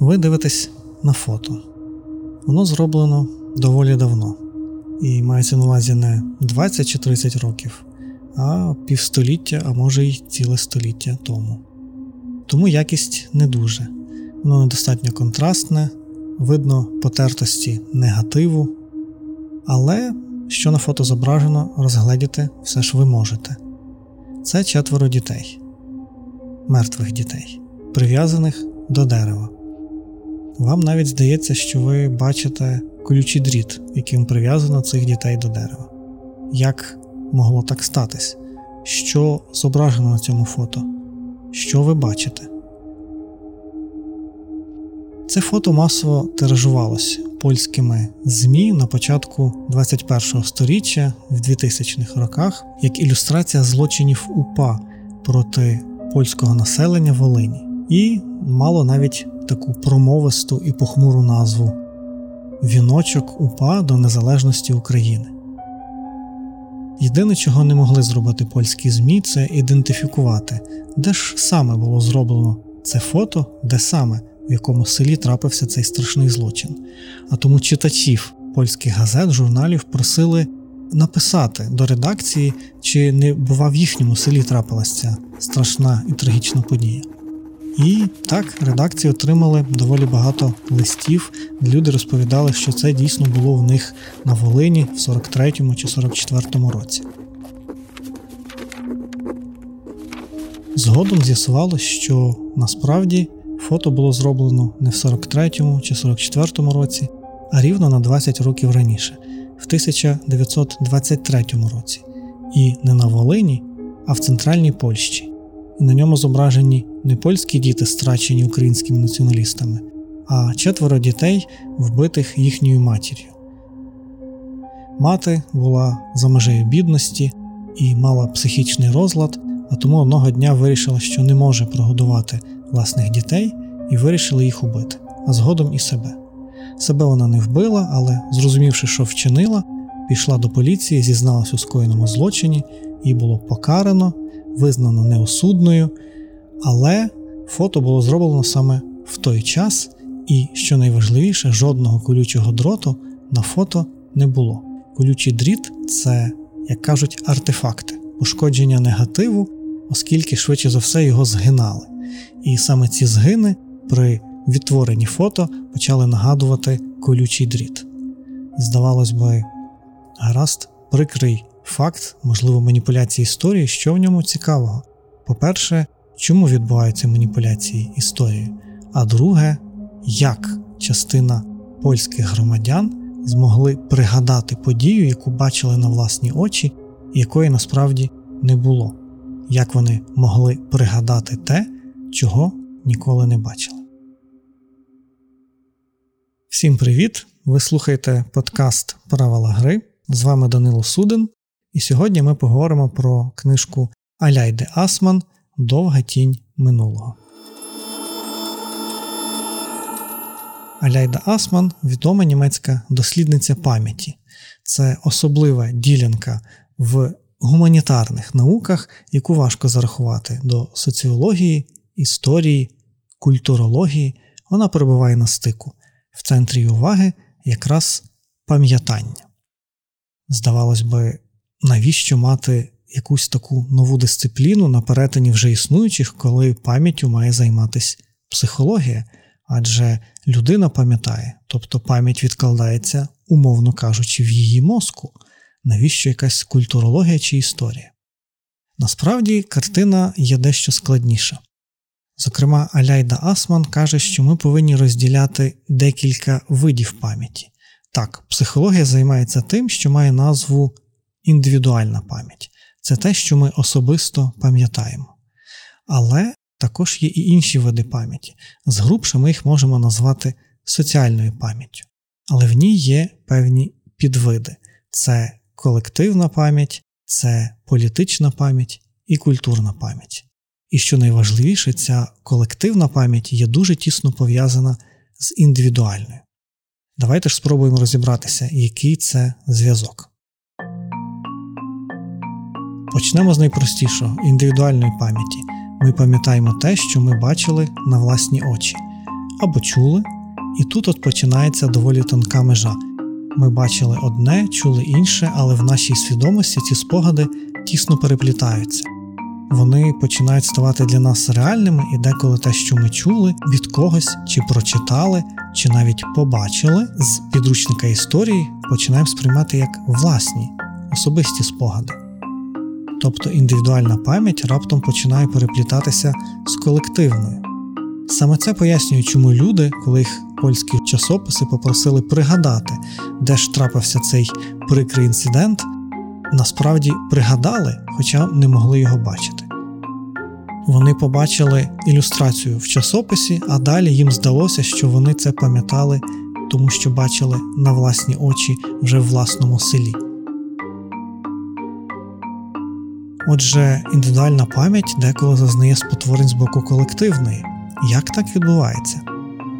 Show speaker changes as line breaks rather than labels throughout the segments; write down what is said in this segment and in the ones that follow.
Ви дивитесь на фото. Воно зроблено доволі давно. І мається на увазі не 20 чи 30 років, а півстоліття, а може й ціле століття тому. Тому якість не дуже. Воно недостатньо контрастне, видно потертості негативу. Але що на фото зображено, розгледіти все ж ви можете. Це четверо дітей, мертвих дітей, прив'язаних до дерева. Вам навіть здається, що ви бачите колючий дріт, яким прив'язано цих дітей до дерева. Як могло так статись? Що зображено на цьому фото? Що ви бачите? Це фото масово тиражувалося польськими ЗМІ на початку 21-го століття в 2000-х роках як ілюстрація злочинів УПА проти польського населення Волині, і мало навіть таку промовисту і похмуру назву Віночок УПА до незалежності України. Єдине, чого не могли зробити польські ЗМІ, це ідентифікувати, де ж саме було зроблено це фото, де саме в якому селі трапився цей страшний злочин. А тому читачів польських газет, журналів просили написати до редакції, чи не бува в їхньому селі трапилася ця страшна і трагічна подія. І так редакції отримали доволі багато листів, люди розповідали, що це дійсно було у них на Волині в 43-му чи 44-му році. Згодом з'ясувалось, що насправді фото було зроблено не в 43-му чи 44-му році, а рівно на 20 років раніше, в 1923 році, і не на Волині, а в центральній Польщі і на ньому зображені не польські діти, страчені українськими націоналістами, а четверо дітей, вбитих їхньою матір'ю. Мати була за межею бідності і мала психічний розлад, а тому одного дня вирішила, що не може прогодувати власних дітей, і вирішила їх убити, а згодом і себе. Себе вона не вбила, але, зрозумівши, що вчинила, пішла до поліції, зізналась у скоєному злочині, її було покарано визнано неосудною, але фото було зроблено саме в той час, і, що найважливіше, жодного колючого дроту на фото не було. Колючий дріт це, як кажуть, артефакти, пошкодження негативу, оскільки швидше за все його згинали. І саме ці згини при відтворенні фото почали нагадувати колючий дріт. Здавалось би, гаразд, прикрий факт, можливо, маніпуляції історії, що в ньому цікавого. По-перше, чому відбуваються маніпуляції історією? А друге, як частина польських громадян змогли пригадати подію, яку бачили на власні очі, якої насправді не було, як вони могли пригадати те, чого ніколи не бачили. Всім привіт! Ви слухаєте подкаст Правила гри. З вами Данило Суден, і сьогодні ми поговоримо про книжку Аляйде Асман Довга тінь минулого. Аляйда Асман відома німецька дослідниця пам'яті. Це особлива ділянка в гуманітарних науках, яку важко зарахувати до соціології, історії, культурології. Вона перебуває на стику. В центрі уваги якраз пам'ятання. Здавалось би, навіщо мати якусь таку нову дисципліну на перетині вже існуючих, коли пам'яттю має займатися психологія, адже людина пам'ятає, тобто пам'ять відкладається, умовно кажучи, в її мозку, навіщо якась культурологія чи історія. Насправді картина є дещо складніша. Зокрема, Аляйда Асман каже, що ми повинні розділяти декілька видів пам'яті. Так, психологія займається тим, що має назву індивідуальна пам'ять це те, що ми особисто пам'ятаємо. Але також є і інші види пам'яті. Згрубше ми їх можемо назвати соціальною пам'яттю. Але в ній є певні підвиди: це колективна пам'ять, це політична пам'ять і культурна пам'ять. І що найважливіше, ця колективна пам'ять є дуже тісно пов'язана з індивідуальною. Давайте ж спробуємо розібратися, який це зв'язок. Почнемо з найпростішого індивідуальної пам'яті. Ми пам'ятаємо те, що ми бачили на власні очі або чули, і тут от починається доволі тонка межа. Ми бачили одне, чули інше, але в нашій свідомості ці спогади тісно переплітаються. Вони починають ставати для нас реальними, і деколи те, що ми чули, від когось чи прочитали, чи навіть побачили з підручника історії, починаємо сприймати як власні, особисті спогади. Тобто індивідуальна пам'ять раптом починає переплітатися з колективною. Саме це пояснює, чому люди, коли їх польські часописи попросили пригадати, де ж трапився цей прикрий інцидент, насправді пригадали, хоча не могли його бачити. Вони побачили ілюстрацію в часописі, а далі їм здалося, що вони це пам'ятали, тому що бачили на власні очі вже в власному селі. Отже, індивідуальна пам'ять деколи зазнає спотворень з боку колективної. Як так відбувається?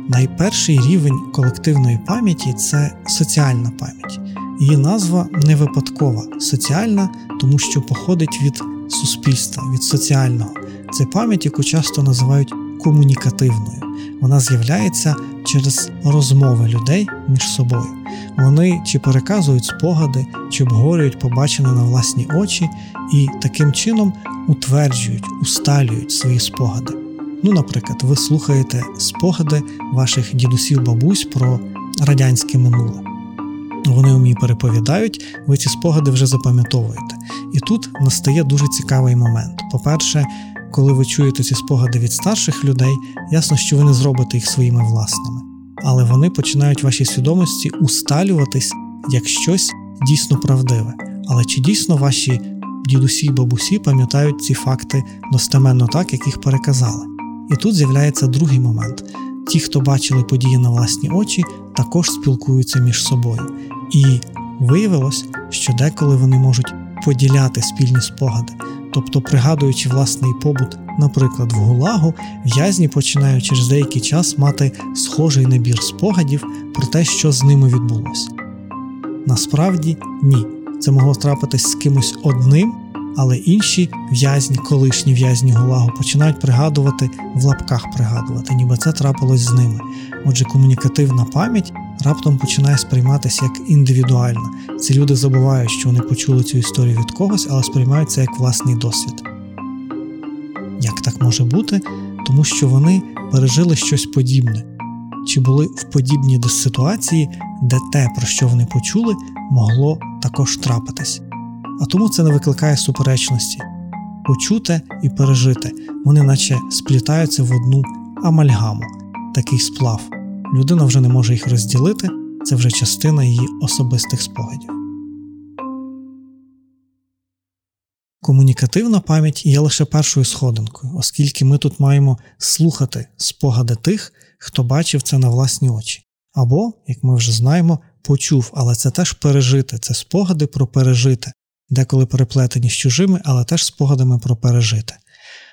Найперший рівень колективної пам'яті це соціальна пам'ять. Її назва не випадкова, соціальна, тому що походить від суспільства, від соціального. Це пам'ять, яку часто називають комунікативною. Вона з'являється через розмови людей між собою. Вони чи переказують спогади, чи обговорюють побачене на власні очі і таким чином утверджують, усталюють свої спогади. Ну, наприклад, ви слухаєте спогади ваших дідусів бабусь про радянське минуле. Вони умі переповідають, ви ці спогади вже запам'ятовуєте. І тут настає дуже цікавий момент. По-перше, коли ви чуєте ці спогади від старших людей, ясно, що ви не зробите їх своїми власними, але вони починають в вашій свідомості усталюватись як щось дійсно правдиве. Але чи дійсно ваші дідусі й бабусі пам'ятають ці факти достеменно так, як їх переказали? І тут з'являється другий момент: ті, хто бачили події на власні очі, також спілкуються між собою. І виявилось, що деколи вони можуть поділяти спільні спогади. Тобто, пригадуючи власний побут, наприклад, в Гулагу, в'язні починають через деякий час мати схожий набір спогадів про те, що з ними відбулося. Насправді ні. Це могло трапитись з кимось одним, але інші в'язні, колишні в'язні Гулагу починають пригадувати в лапках пригадувати, ніби це трапилось з ними. Отже, комунікативна пам'ять раптом починає сприйматися як індивідуальна. Ці люди забувають, що вони почули цю історію від когось, але сприймають це як власний досвід. Як так може бути? Тому що вони пережили щось подібне, чи були в подібній ситуації, де те, про що вони почули, могло також трапитись. А тому це не викликає суперечності. Почуте і пережите, вони наче сплітаються в одну амальгаму, такий сплав. Людина вже не може їх розділити, це вже частина її особистих спогадів. Комунікативна пам'ять є лише першою сходинкою, оскільки ми тут маємо слухати спогади тих, хто бачив це на власні очі. Або, як ми вже знаємо, почув, але це теж пережити, це спогади про пережите, деколи переплетені з чужими, але теж спогадами про пережите.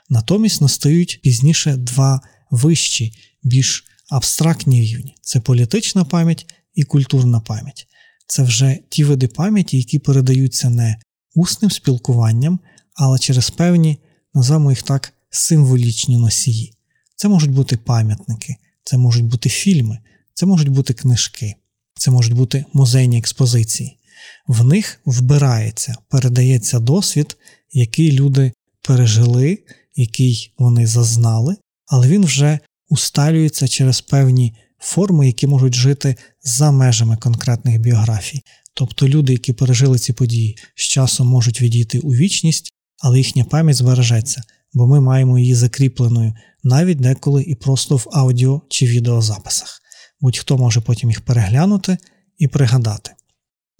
Натомість настають пізніше два вищі, більш абстрактні рівні це політична пам'ять і культурна пам'ять. Це вже ті види пам'яті, які передаються не усним спілкуванням, але через певні, називаємо їх так, символічні носії. Це можуть бути пам'ятники, це можуть бути фільми, це можуть бути книжки, це можуть бути музейні експозиції. В них вбирається, передається досвід, який люди пережили, який вони зазнали, але він вже усталюється через певні форми, які можуть жити за межами конкретних біографій. Тобто люди, які пережили ці події, з часом можуть відійти у вічність, але їхня пам'ять збережеться, бо ми маємо її закріпленою навіть деколи і просто в аудіо чи відеозаписах. Будь-хто може потім їх переглянути і пригадати.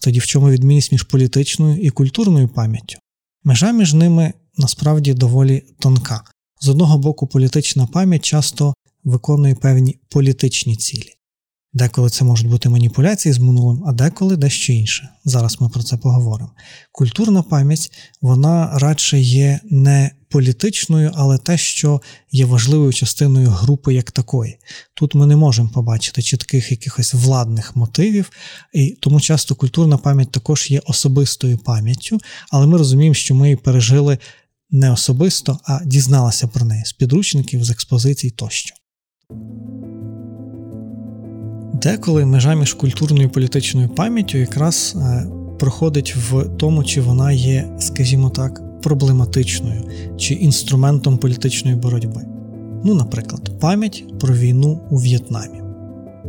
Тоді в чому відмінність між політичною і культурною пам'яттю? Межа між ними насправді доволі тонка. З одного боку, політична пам'ять часто виконує певні політичні цілі. Деколи це можуть бути маніпуляції з минулим, а деколи дещо інше. Зараз ми про це поговоримо. Культурна пам'ять вона радше є не політичною, але те, що є важливою частиною групи як такої. Тут ми не можемо побачити чітких якихось владних мотивів, і тому часто культурна пам'ять також є особистою пам'яттю, але ми розуміємо, що ми її пережили не особисто, а дізналися про неї з підручників, з експозицій тощо. Деколи межа між культурною і політичною пам'яттю якраз е, проходить в тому, чи вона є, скажімо так, проблематичною чи інструментом політичної боротьби. Ну, наприклад, пам'ять про війну у В'єтнамі.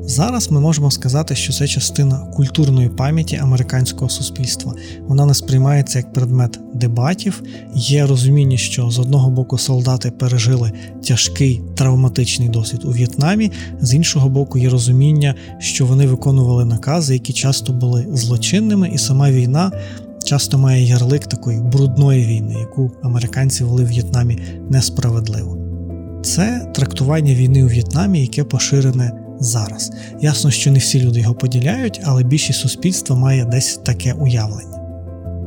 Зараз ми можемо сказати, що це частина культурної пам'яті американського суспільства. Вона не сприймається як предмет дебатів. Є розуміння, що з одного боку солдати пережили тяжкий травматичний досвід у В'єтнамі, з іншого боку, є розуміння, що вони виконували накази, які часто були злочинними, і сама війна. Часто має ярлик такої брудної війни, яку американці вели в В'єтнамі несправедливо. Це трактування війни у В'єтнамі, яке поширене зараз. Ясно, що не всі люди його поділяють, але більшість суспільства має десь таке уявлення.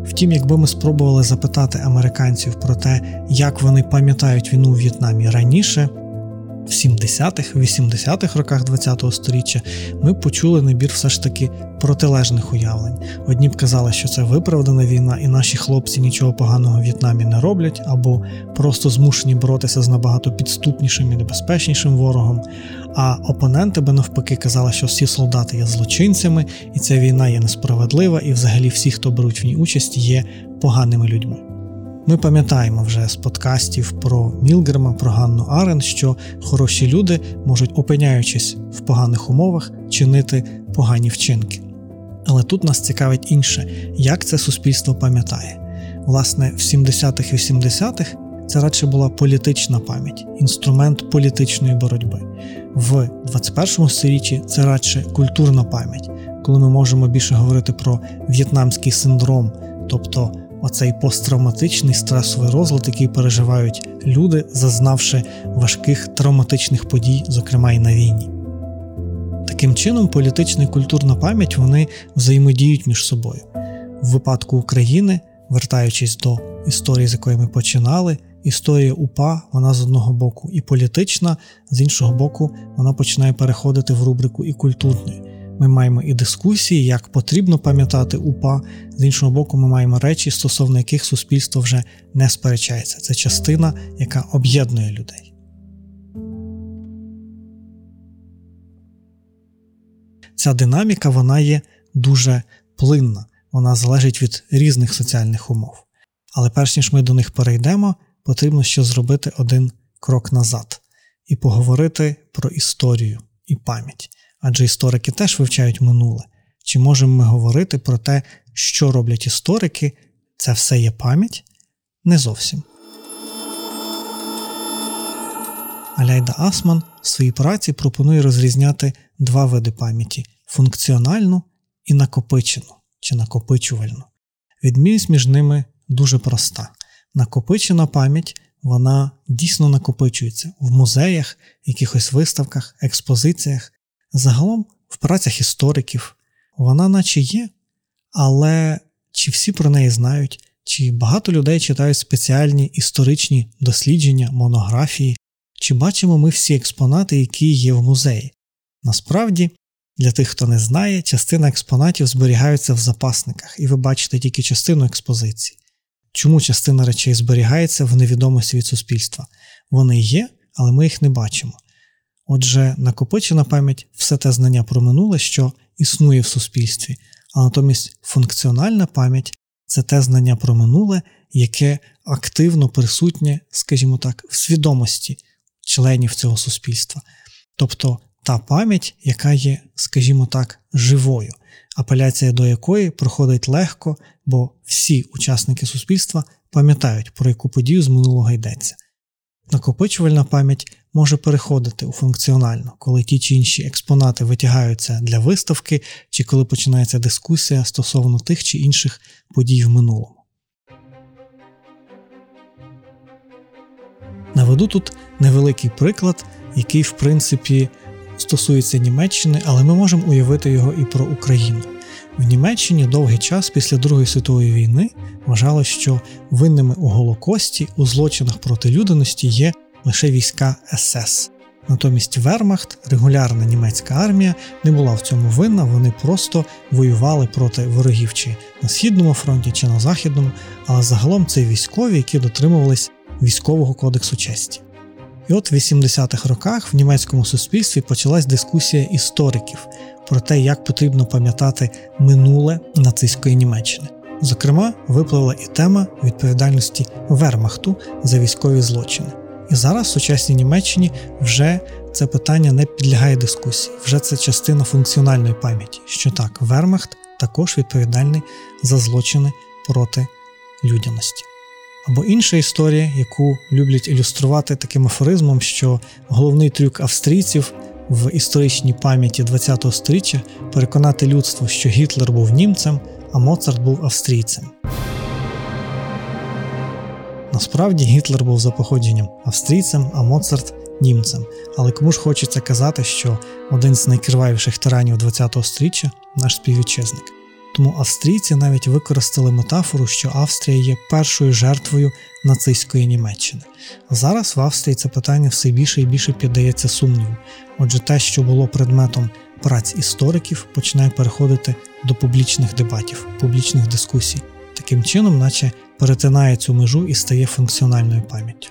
Втім, якби ми спробували запитати американців про те, як вони пам'ятають війну у В'єтнамі раніше, в 70-х, 80-х роках ХХ століття ми почули набір все ж таки протилежних уявлень. Одні б казали, що це виправдана війна, і наші хлопці нічого поганого в В'єтнамі не роблять, або просто змушені боротися з набагато підступнішим і небезпечнішим ворогом. А опоненти би навпаки казали, що всі солдати є злочинцями, і ця війна є несправедлива, і взагалі всі, хто беруть в ній участь, є поганими людьми. Ми пам'ятаємо вже з подкастів про Мілгрема, про Ганну Арен, що хороші люди можуть, опиняючись в поганих умовах, чинити погані вчинки. Але тут нас цікавить інше, як це суспільство пам'ятає. Власне, в 70-х і 80-х це радше була політична пам'ять, інструмент політичної боротьби. В 21 столітті це радше культурна пам'ять, коли ми можемо більше говорити про в'єтнамський синдром, тобто оцей посттравматичний стресовий розлад, який переживають люди, зазнавши важких травматичних подій, зокрема і на війні. Таким чином, політична і культурна пам'ять вони взаємодіють між собою. В випадку України, вертаючись до історії, з якої ми починали, історія УПА, вона з одного боку і політична, з іншого боку, вона починає переходити в рубрику і культурної. Ми маємо і дискусії, як потрібно пам'ятати УПА. З іншого боку, ми маємо речі, стосовно яких суспільство вже не сперечається. Це частина, яка об'єднує людей. Ця динаміка вона є дуже плинна, вона залежить від різних соціальних умов. Але перш ніж ми до них перейдемо, потрібно ще зробити один крок назад і поговорити про історію і пам'ять адже історики теж вивчають минуле. Чи можемо ми говорити про те, що роблять історики? Це все є пам'ять? Не зовсім. Аляйда Асман в своїй праці пропонує розрізняти два види пам'яті функціональну і накопичену чи накопичувальну. Відмінність між ними дуже проста. Накопичена пам'ять вона дійсно накопичується в музеях, якихось виставках, експозиціях, Загалом, в працях істориків вона наче є, але чи всі про неї знають, чи багато людей читають спеціальні історичні дослідження, монографії, чи бачимо ми всі експонати, які є в музеї. Насправді, для тих, хто не знає, частина експонатів зберігаються в запасниках, і ви бачите тільки частину експозиції. Чому частина речей зберігається в невідомості від суспільства? Вони є, але ми їх не бачимо. Отже, накопичена пам'ять все те знання про минуле, що існує в суспільстві, а натомість функціональна пам'ять це те знання про минуле, яке активно присутнє, скажімо так, в свідомості членів цього суспільства. Тобто та пам'ять, яка є, скажімо так, живою, апеляція до якої проходить легко, бо всі учасники суспільства пам'ятають, про яку подію з минулого йдеться. Накопичувальна пам'ять може переходити у функціональну, коли ті чи інші експонати витягаються для виставки, чи коли починається дискусія стосовно тих чи інших подій в минулому. Наведу тут невеликий приклад, який, в принципі, стосується Німеччини, але ми можемо уявити його і про Україну. В Німеччині довгий час після Другої світової війни вважали, що винними у Голокості у злочинах проти людяності є лише війська СС. Натомість Вермахт, регулярна німецька армія, не була в цьому винна, вони просто воювали проти ворогів чи на східному фронті, чи на західному, але загалом це військові, які дотримувались військового кодексу честі. І от в 80-х роках в німецькому суспільстві почалась дискусія істориків про те, як потрібно пам'ятати минуле нацистської Німеччини. Зокрема, випливла і тема відповідальності Вермахту за військові злочини. І зараз в сучасній Німеччині вже це питання не підлягає дискусії, вже це частина функціональної пам'яті, що так, Вермахт також відповідальний за злочини проти людяності. Або інша історія, яку люблять ілюструвати таким афоризмом, що головний трюк австрійців в історичній пам'яті ХХ століття переконати людство, що Гітлер був німцем, а Моцарт був австрійцем. Насправді Гітлер був за походженням австрійцем, а Моцарт німцем. Але кому ж хочеться казати, що один з найкривавіших тиранів ХХ століття наш співвітчизник. Тому австрійці навіть використали метафору, що Австрія є першою жертвою нацистської Німеччини. зараз в Австрії це питання все більше і більше піддається сумніву. Отже, те, що було предметом праць істориків, починає переходити до публічних дебатів, публічних дискусій, таким чином, наче перетинає цю межу і стає функціональною пам'яттю.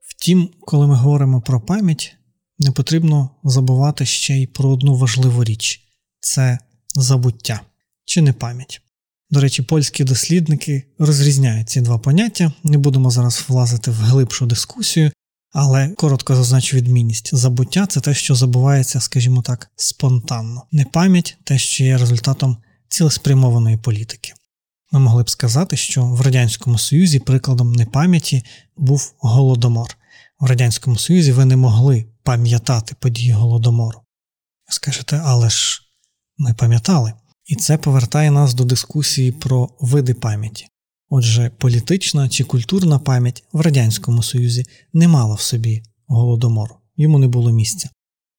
Втім, коли ми говоримо про пам'ять, не потрібно забувати ще й про одну важливу річ це забуття чи не пам'ять. До речі, польські дослідники розрізняють ці два поняття. Не будемо зараз влазити в глибшу дискусію, але коротко зазначу відмінність. Забуття це те, що забувається, скажімо так, спонтанно. Непам'ять те, що є результатом цілеспрямованої політики. Ми могли б сказати, що в Радянському Союзі прикладом непам'яті був голодомор. В Радянському Союзі ви не могли пам'ятати події голодомору. Скажете, але ж ми пам'ятали. І це повертає нас до дискусії про види пам'яті. Отже, політична чи культурна пам'ять в Радянському Союзі не мала в собі голодомору, йому не було місця.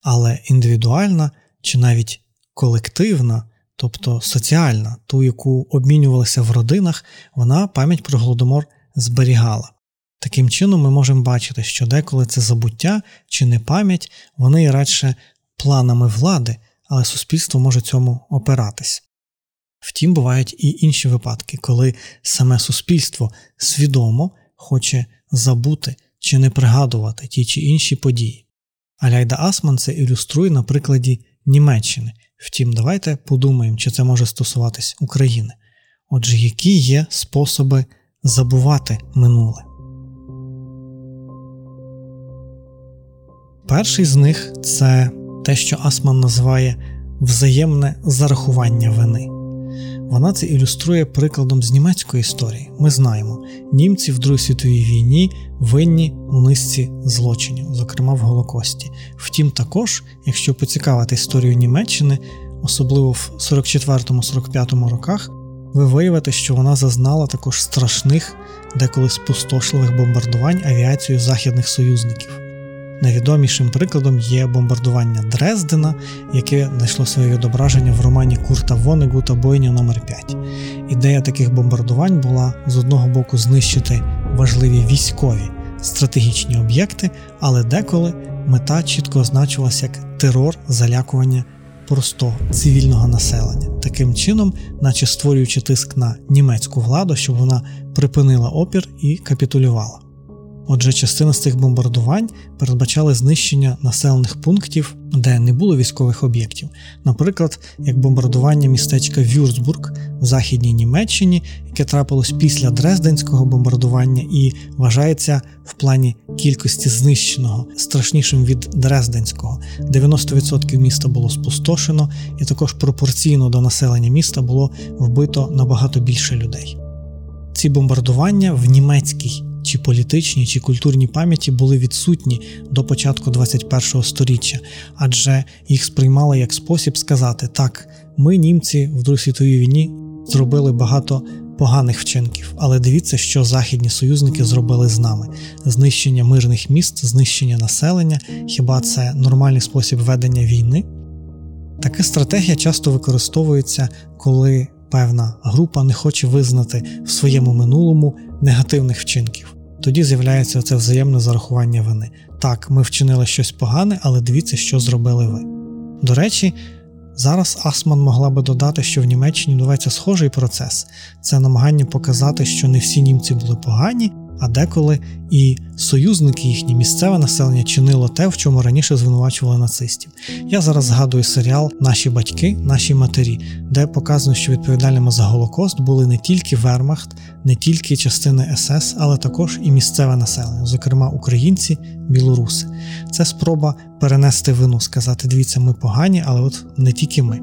Але індивідуальна чи навіть колективна, тобто соціальна, ту, яку обмінювалися в родинах, вона пам'ять про голодомор зберігала. Таким чином, ми можемо бачити, що деколи це забуття чи не пам'ять, вони є радше планами влади, але суспільство може цьому опиратись. Втім, бувають і інші випадки, коли саме суспільство свідомо хоче забути чи не пригадувати ті чи інші події. Аляйда Асман це ілюструє на прикладі Німеччини. Втім, давайте подумаємо, чи це може стосуватись України. Отже, які є способи забувати минуле. Перший з них це те, що Асман називає взаємне зарахування вини. Вона це ілюструє прикладом з німецької історії. Ми знаємо, німці в Другій світовій війні винні у низці злочинів, зокрема в Голокості. Втім, також, якщо поцікавити історію Німеччини, особливо в 44-45 роках, ви виявите, що вона зазнала також страшних, деколи спустошливих бомбардувань авіацією західних союзників. Найвідомішим прикладом є бомбардування Дрездена, яке знайшло своє відображення в романі Курта Вонегута Бойня номер 5 Ідея таких бомбардувань була з одного боку знищити важливі військові стратегічні об'єкти, але деколи мета чітко означувалася як терор залякування простого цивільного населення, таким чином, наче створюючи тиск на німецьку владу, щоб вона припинила опір і капітулювала. Отже, частина з цих бомбардувань передбачали знищення населених пунктів, де не було військових об'єктів, наприклад, як бомбардування містечка Вюрцбург в Західній Німеччині, яке трапилось після Дрезденського бомбардування і вважається в плані кількості знищеного страшнішим від Дрезденського. 90% міста було спустошено, і також пропорційно до населення міста було вбито набагато більше людей. Ці бомбардування в німецькій чи політичній, чи культурній пам'яті були відсутні до початку 21-го століття, адже їх сприймали як спосіб сказати так, ми, німці, в Другій світовій війні зробили багато поганих вчинків, але дивіться, що західні союзники зробили з нами: знищення мирних міст, знищення населення. Хіба це нормальний спосіб ведення війни? Така стратегія часто використовується, коли певна група не хоче визнати в своєму минулому негативних вчинків. Тоді з'являється це взаємне зарахування вини. Так, ми вчинили щось погане, але дивіться, що зробили ви. До речі, зараз Асман могла би додати, що в Німеччині доведеться схожий процес це намагання показати, що не всі німці були погані, а деколи і союзники їхні місцеве населення чинило те, в чому раніше звинувачували нацистів. Я зараз згадую серіал Наші батьки, наші матері, де показано, що відповідальними за Голокост були не тільки Вермахт, не тільки частини СС, але також і місцеве населення, зокрема українці, білоруси. Це спроба перенести вину, сказати: дивіться, ми погані, але от не тільки ми.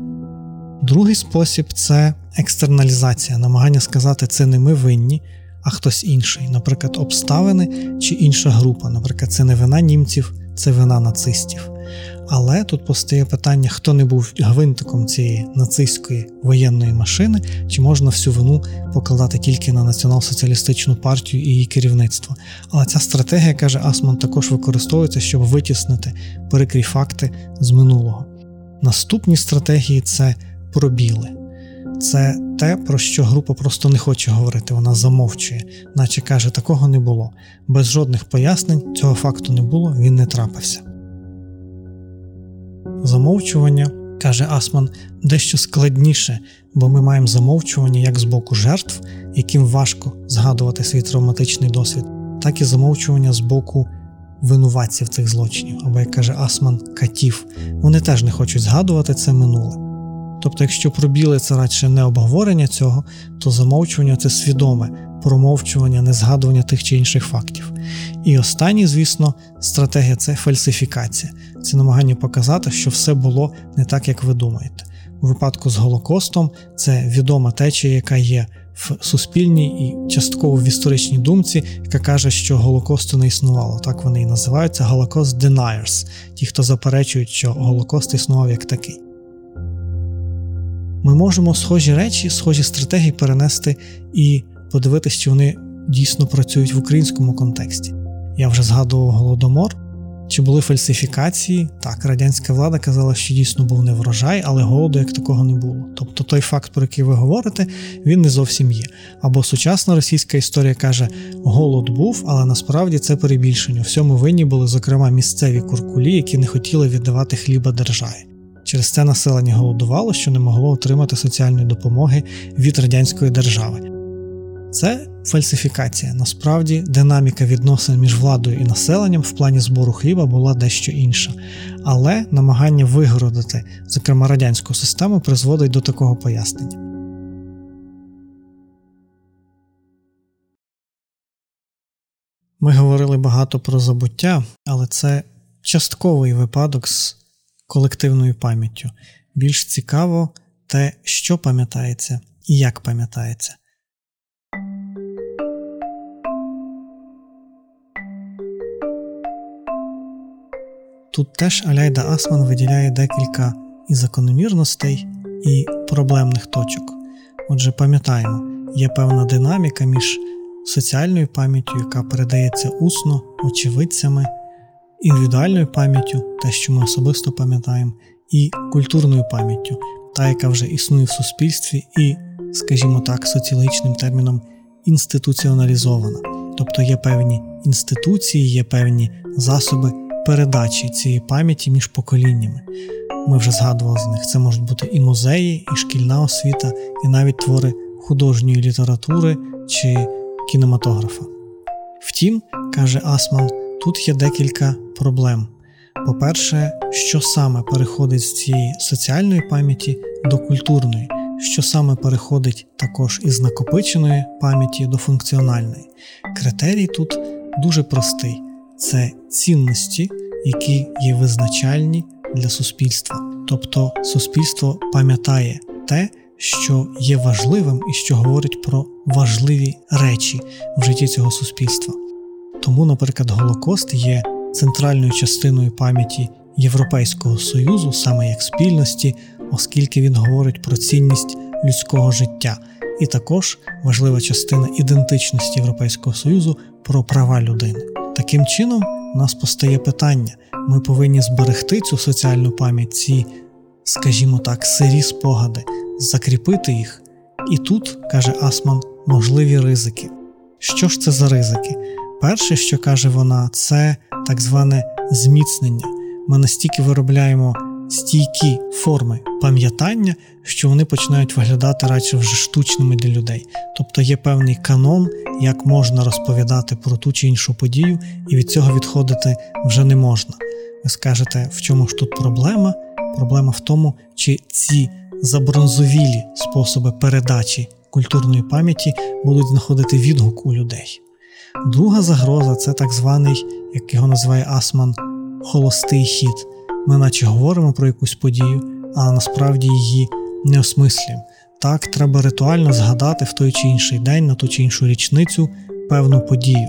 Другий спосіб це екстерналізація, намагання сказати, це не ми винні а хтось інший, наприклад, обставини чи інша група. Наприклад, це не вина німців, це вина нацистів. Але тут постає питання, хто не був гвинтиком цієї нацистської воєнної машини, чи можна всю вину покладати тільки на націонал-соціалістичну партію і її керівництво. Але ця стратегія, каже Асман, також використовується, щоб витіснити перекрій факти з минулого. Наступні стратегії це пробіли це те, про що група просто не хоче говорити, вона замовчує, наче каже, такого не було. Без жодних пояснень цього факту не було, він не трапився. Замовчування, каже Асман, дещо складніше, бо ми маємо замовчування як з боку жертв, яким важко згадувати свій травматичний досвід, так і замовчування з боку винуватців цих злочинів, або, як каже Асман, катів. Вони теж не хочуть згадувати це минуле. Тобто, якщо пробіли це радше не обговорення цього, то замовчування це свідоме промовчування, не згадування тих чи інших фактів. І останній, звісно, стратегія це фальсифікація, це намагання показати, що все було не так, як ви думаєте. У випадку з Голокостом це відома течія, яка є в суспільній і частково в історичній думці, яка каже, що Голокосту не існувало. Так вони і називаються Holocaust Deniers, ті, хто заперечують, що Голокост існував як такий ми можемо схожі речі, схожі стратегії перенести і подивитися, чи вони дійсно працюють в українському контексті. Я вже згадував голодомор. Чи були фальсифікації? Так, радянська влада казала, що дійсно був не врожай, але голоду як такого не було. Тобто той факт, про який ви говорите, він не зовсім є. Або сучасна російська історія каже, голод був, але насправді це перебільшення. Всьому винні були, зокрема, місцеві куркулі, які не хотіли віддавати хліба державі. Через це населення голодувало, що не могло отримати соціальної допомоги від радянської держави. Це фальсифікація. Насправді, динаміка відносин між владою і населенням в плані збору хліба була дещо інша, але намагання вигородити, зокрема радянську систему, призводить до такого пояснення. Ми говорили багато про забуття, але це частковий випадок з колективною пам'яттю. Більш цікаво те, що пам'ятається і як пам'ятається. Тут теж Аляйда Асман виділяє декілька і закономірностей, і проблемних точок. Отже, пам'ятаємо, є певна динаміка між соціальною пам'яттю, яка передається усно, очевидцями індивідуальною пам'яттю, те, що ми особисто пам'ятаємо, і культурною пам'яттю, та, яка вже існує в суспільстві, і, скажімо так, соціологічним терміном інституціоналізована. Тобто є певні інституції, є певні засоби передачі цієї пам'яті між поколіннями. Ми вже згадували з них. Це можуть бути і музеї, і шкільна освіта, і навіть твори художньої літератури чи кінематографа. Втім, каже Асман, Тут є декілька проблем. По-перше, що саме переходить з цієї соціальної пам'яті до культурної, що саме переходить також із накопиченої пам'яті до функціональної. Критерій тут дуже простий: це цінності, які є визначальні для суспільства. Тобто суспільство пам'ятає те, що є важливим і що говорить про важливі речі в житті цього суспільства. Тому, наприклад, Голокост є центральною частиною пам'яті Європейського Союзу, саме як спільності, оскільки він говорить про цінність людського життя, і також важлива частина ідентичності Європейського Союзу про права людини. Таким чином, у нас постає питання: ми повинні зберегти цю соціальну пам'ять, ці скажімо так, сирі спогади, закріпити їх. І тут, каже Асман, можливі ризики. Що ж це за ризики? Перше, що каже вона, це так зване зміцнення. Ми настільки виробляємо стійкі форми пам'ятання, що вони починають виглядати радше вже штучними для людей. Тобто є певний канон, як можна розповідати про ту чи іншу подію, і від цього відходити вже не можна. Ви скажете, в чому ж тут проблема? Проблема в тому, чи ці забронзовілі способи передачі культурної пам'яті будуть знаходити відгук у людей. Друга загроза це так званий, як його називає Асман, холостий хід. Ми наче говоримо про якусь подію, а насправді її не осмислюємо. Так, треба ритуально згадати в той чи інший день, на ту чи іншу річницю певну подію.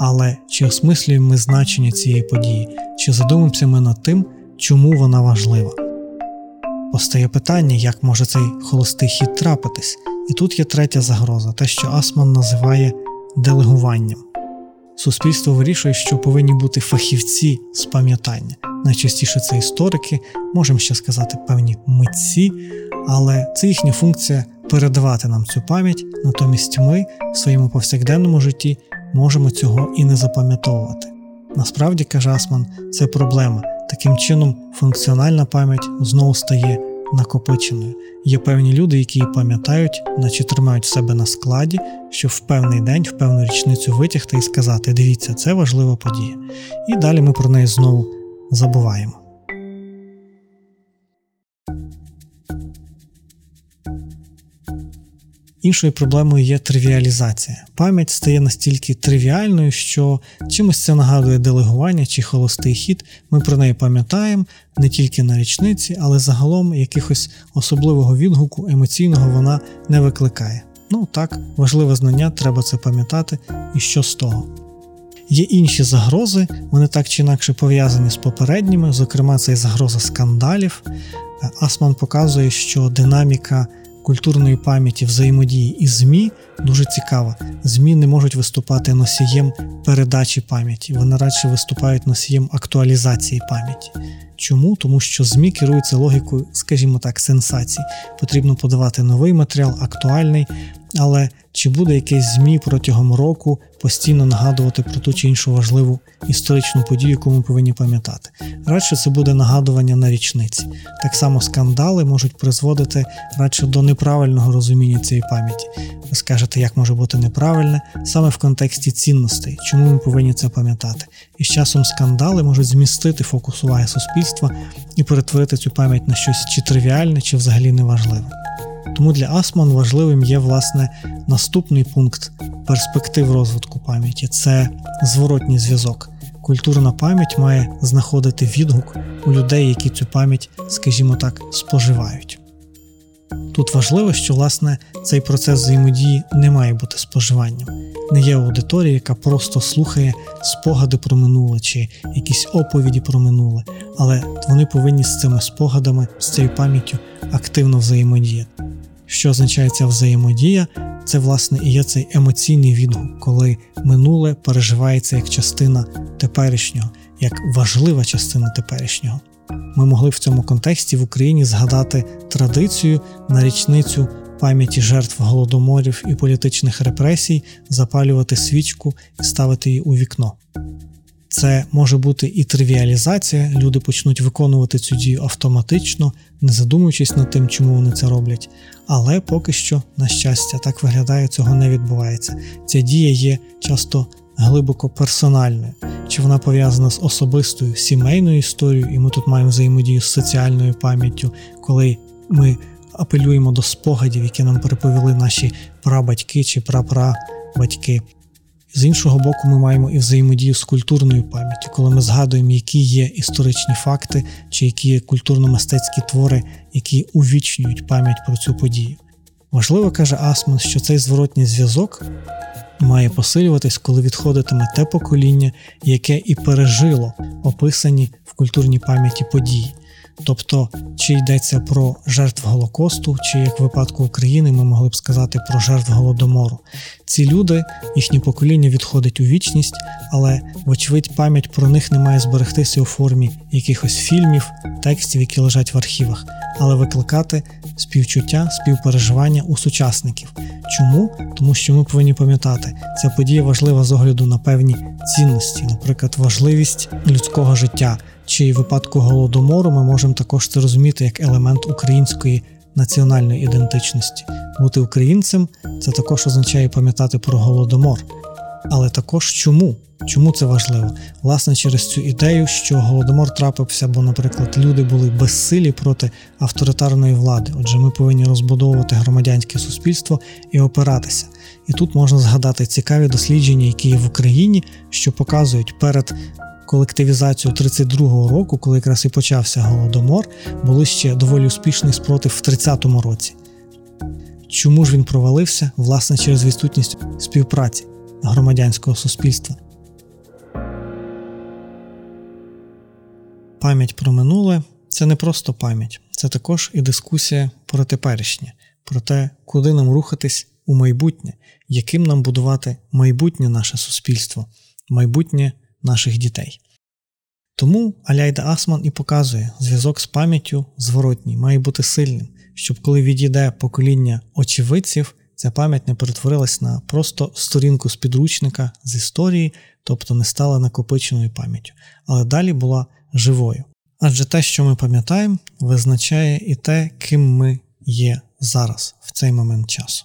Але чи осмислюємо ми значення цієї події, чи задумаємося ми над тим, чому вона важлива? Постає питання, як може цей холостий хід трапитись. І тут є третя загроза, те, що Асман називає делегуванням. Суспільство вирішує, що повинні бути фахівці з пам'ятання. Найчастіше це історики, можемо ще сказати певні митці, але це їхня функція передавати нам цю пам'ять, натомість ми в своєму повсякденному житті можемо цього і не запам'ятовувати. Насправді, каже Асман, це проблема. Таким чином, функціональна пам'ять знову стає накопиченою. Є певні люди, які її пам'ятають, наче тримають себе на складі, щоб в певний день, в певну річницю витягти і сказати: дивіться, це важлива подія. І далі ми про неї знову забуваємо. Іншою проблемою є тривіалізація. Пам'ять стає настільки тривіальною, що чимось це нагадує делегування чи холостий хід. Ми про неї пам'ятаємо не тільки на річниці, але загалом якихось особливого відгуку емоційного вона не викликає. Ну так, важливе знання, треба це пам'ятати, і що з того. Є інші загрози, вони так чи інакше пов'язані з попередніми, зокрема, це і загроза скандалів. Асман показує, що динаміка культурної пам'яті взаємодії із ЗМІ дуже цікава. ЗМІ не можуть виступати носієм передачі пам'яті, вони радше виступають носієм актуалізації пам'яті. Чому? Тому що ЗМІ керуються логікою, скажімо так, сенсацій. Потрібно подавати новий матеріал, актуальний, але чи буде якесь ЗМІ протягом року постійно нагадувати про ту чи іншу важливу історичну подію, яку ми повинні пам'ятати? Радше це буде нагадування на річниці. Так само скандали можуть призводити радше до неправильного розуміння цієї пам'яті. Ви скажете, як може бути неправильне саме в контексті цінностей, чому ми повинні це пам'ятати? І з часом скандали можуть змістити фокус уваги суспільства і перетворити цю пам'ять на щось чи тривіальне, чи взагалі неважливе. Тому для Асман важливим є власне наступний пункт перспектив розвитку пам'яті це зворотній зв'язок. Культурна пам'ять має знаходити відгук у людей, які цю пам'ять, скажімо так, споживають. Тут важливо, що власне цей процес взаємодії не має бути споживанням. Не є аудиторія, яка просто слухає спогади про минуле чи якісь оповіді про минуле, але вони повинні з цими спогадами, з цією пам'яттю активно взаємодіяти. Що означає ця взаємодія? Це, власне, і є цей емоційний відгук, коли минуле переживається як частина теперішнього, як важлива частина теперішнього. Ми могли в цьому контексті в Україні згадати традицію на річницю пам'яті жертв голодоморів і політичних репресій, запалювати свічку і ставити її у вікно. Це може бути і тривіалізація, люди почнуть виконувати цю дію автоматично, не задумуючись над тим, чому вони це роблять. Але поки що, на щастя, так виглядає, цього не відбувається. Ця дія є часто глибоко персональною, чи вона пов'язана з особистою сімейною історією, і ми тут маємо взаємодію з соціальною пам'яттю, коли ми апелюємо до спогадів, які нам переповіли наші прабатьки чи прапрабатьки. З іншого боку, ми маємо і взаємодію з культурною пам'яттю, коли ми згадуємо, які є історичні факти чи які є культурно-мистецькі твори, які увічнюють пам'ять про цю подію. Важливо каже Асман, що цей зворотній зв'язок має посилюватись, коли відходитиме те покоління, яке і пережило описані в культурній пам'яті події. Тобто, чи йдеться про жертв Голокосту, чи як в випадку України ми могли б сказати про жертв голодомору. Ці люди, їхнє покоління відходить у вічність, але, вочевидь, пам'ять про них не має зберегтися у формі якихось фільмів, текстів, які лежать в архівах, але викликати співчуття, співпереживання у сучасників. Чому? Тому що ми повинні пам'ятати, ця подія важлива з огляду на певні цінності, наприклад, важливість людського життя. Чи в випадку голодомору ми можемо також це розуміти як елемент української національної ідентичності. Бути українцем це також означає пам'ятати про голодомор. Але також чому? Чому це важливо? Власне, через цю ідею, що голодомор трапився, бо, наприклад, люди були безсилі проти авторитарної влади. Отже, ми повинні розбудовувати громадянське суспільство і опиратися. І тут можна згадати цікаві дослідження, які є в Україні, що показують перед колективізацією 32-го року, коли якраз і почався голодомор, були ще доволі успішний спротив в 30-му році. Чому ж він провалився? Власне, через відсутність співпраці громадянського суспільства. Пам'ять про минуле це не просто пам'ять, це також і дискусія про теперішнє, про те, куди нам рухатись у майбутнє, яким нам будувати майбутнє наше суспільство, майбутнє наших дітей. Тому Аляйда Асман і показує, зв'язок з пам'яттю зворотній має бути сильним, щоб коли відійде покоління очевидців, ця пам'ять не перетворилась на просто сторінку з підручника з історії, тобто не стала накопиченою пам'яттю, але далі була живою. Адже те, що ми пам'ятаємо, визначає і те, ким ми є зараз, в цей момент часу.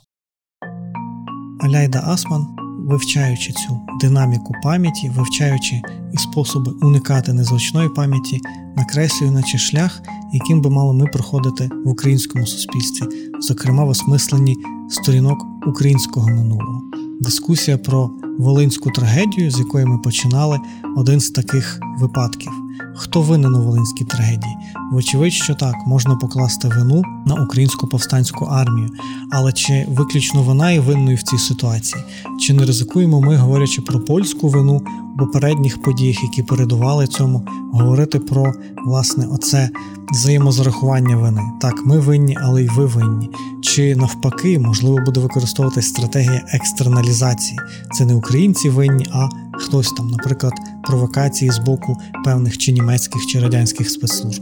Аляйда Асман вивчаючи цю динаміку пам'яті, вивчаючи і способи уникати незручної пам'яті, накреслює наче шлях, яким би мали ми проходити в українському суспільстві, зокрема в осмисленні сторінок українського минулого. Дискусія про волинську трагедію, з якої ми починали, один з таких випадків. Хто винен у волинській трагедії? Вочевидь, що так, можна покласти вину на українську повстанську армію, але чи виключно вона є винною в цій ситуації? Чи не ризикуємо ми, говорячи про польську вину у попередніх подіях, які передували цьому, говорити про власне оце взаємозарахування вини? Так, ми винні, але й ви винні. Чи навпаки, можливо, буде використовуватись стратегія екстерналізації? Це не українці винні, а хтось там, наприклад, провокації з боку певних чи німецьких чи радянських спецслужб.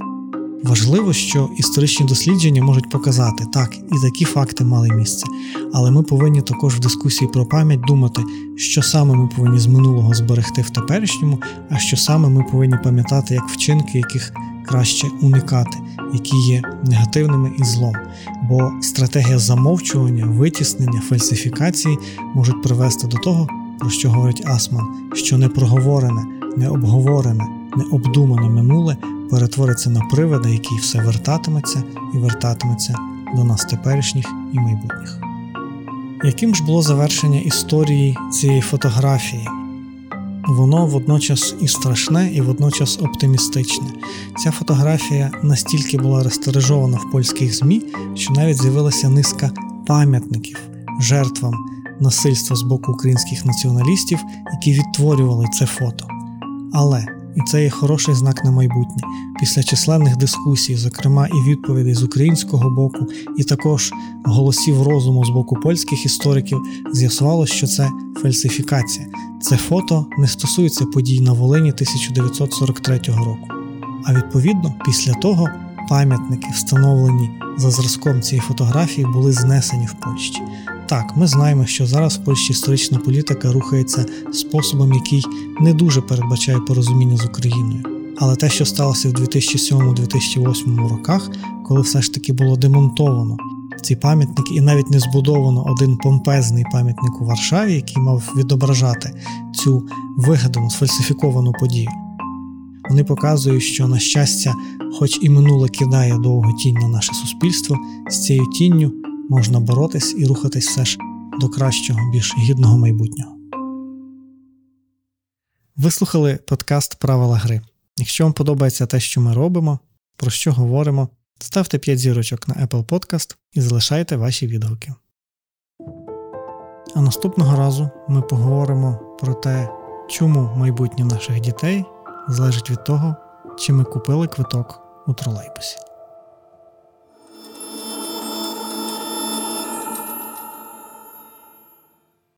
Важливо, що історичні дослідження можуть показати, так, і такі факти мали місце, але ми повинні також в дискусії про пам'ять думати, що саме ми повинні з минулого зберегти в теперішньому, а що саме ми повинні пам'ятати як вчинки, яких краще уникати, які є негативними і злом. Бо стратегія замовчування, витіснення, фальсифікації можуть привести до того, про що говорить Асман, що непроговорене, необговорене, необдумане минуле перетвориться на привида, який все вертатиметься і вертатиметься до нас теперішніх і майбутніх. Яким ж було завершення історії цієї фотографії? Воно водночас і страшне, і водночас оптимістичне. Ця фотографія настільки була розтережована в польських ЗМІ, що навіть з'явилася низка пам'ятників жертвам насильства з боку українських націоналістів, які відтворювали це фото. Але і це є хороший знак на майбутнє. Після численних дискусій, зокрема і відповідей з українського боку, і також голосів розуму з боку польських істориків, з'ясувалося, що це фальсифікація. Це фото не стосується подій на Волині 1943 року. А відповідно, після того пам'ятники, встановлені за зразком цієї фотографії, були знесені в Польщі. Так, ми знаємо, що зараз в Польщі історична політика рухається способом, який не дуже передбачає порозуміння з Україною. Але те, що сталося в 2007-2008 роках, коли все ж таки було демонтовано ці пам'ятники, і навіть не збудовано один помпезний пам'ятник у Варшаві, який мав відображати цю вигадану сфальсифіковану подію. Вони показують, що, на щастя, хоч і минуле кидає довго тінь на наше суспільство, з цією тінню можна боротись і рухатись все ж до кращого, більш гідного майбутнього. Ви слухали подкаст Правила гри. Якщо вам подобається те, що ми робимо, про що говоримо, ставте 5 зірочок на Apple Podcast і залишайте ваші відгуки. А наступного разу ми поговоримо про те, чому майбутнє наших дітей залежить від того, чи ми купили квиток у тролейбусі.